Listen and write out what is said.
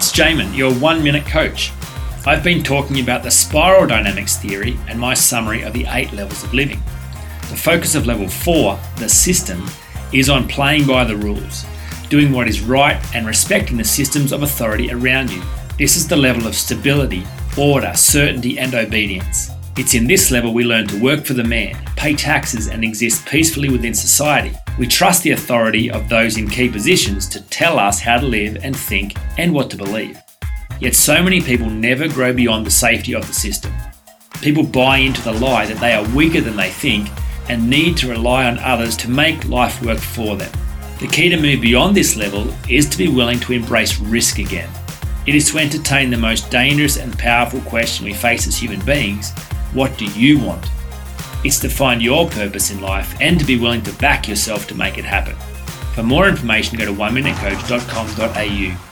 it's Jaemin, your one minute coach. I've been talking about the spiral dynamics theory and my summary of the eight levels of living. The focus of level four, the system, is on playing by the rules, doing what is right, and respecting the systems of authority around you. This is the level of stability, order, certainty, and obedience. It's in this level we learn to work for the man, pay taxes, and exist peacefully within society. We trust the authority of those in key positions to tell us how to live and think and what to believe. Yet so many people never grow beyond the safety of the system. People buy into the lie that they are weaker than they think and need to rely on others to make life work for them. The key to move beyond this level is to be willing to embrace risk again. It is to entertain the most dangerous and powerful question we face as human beings what do you want? It's to find your purpose in life and to be willing to back yourself to make it happen. For more information, go to oneminutecoach.com.au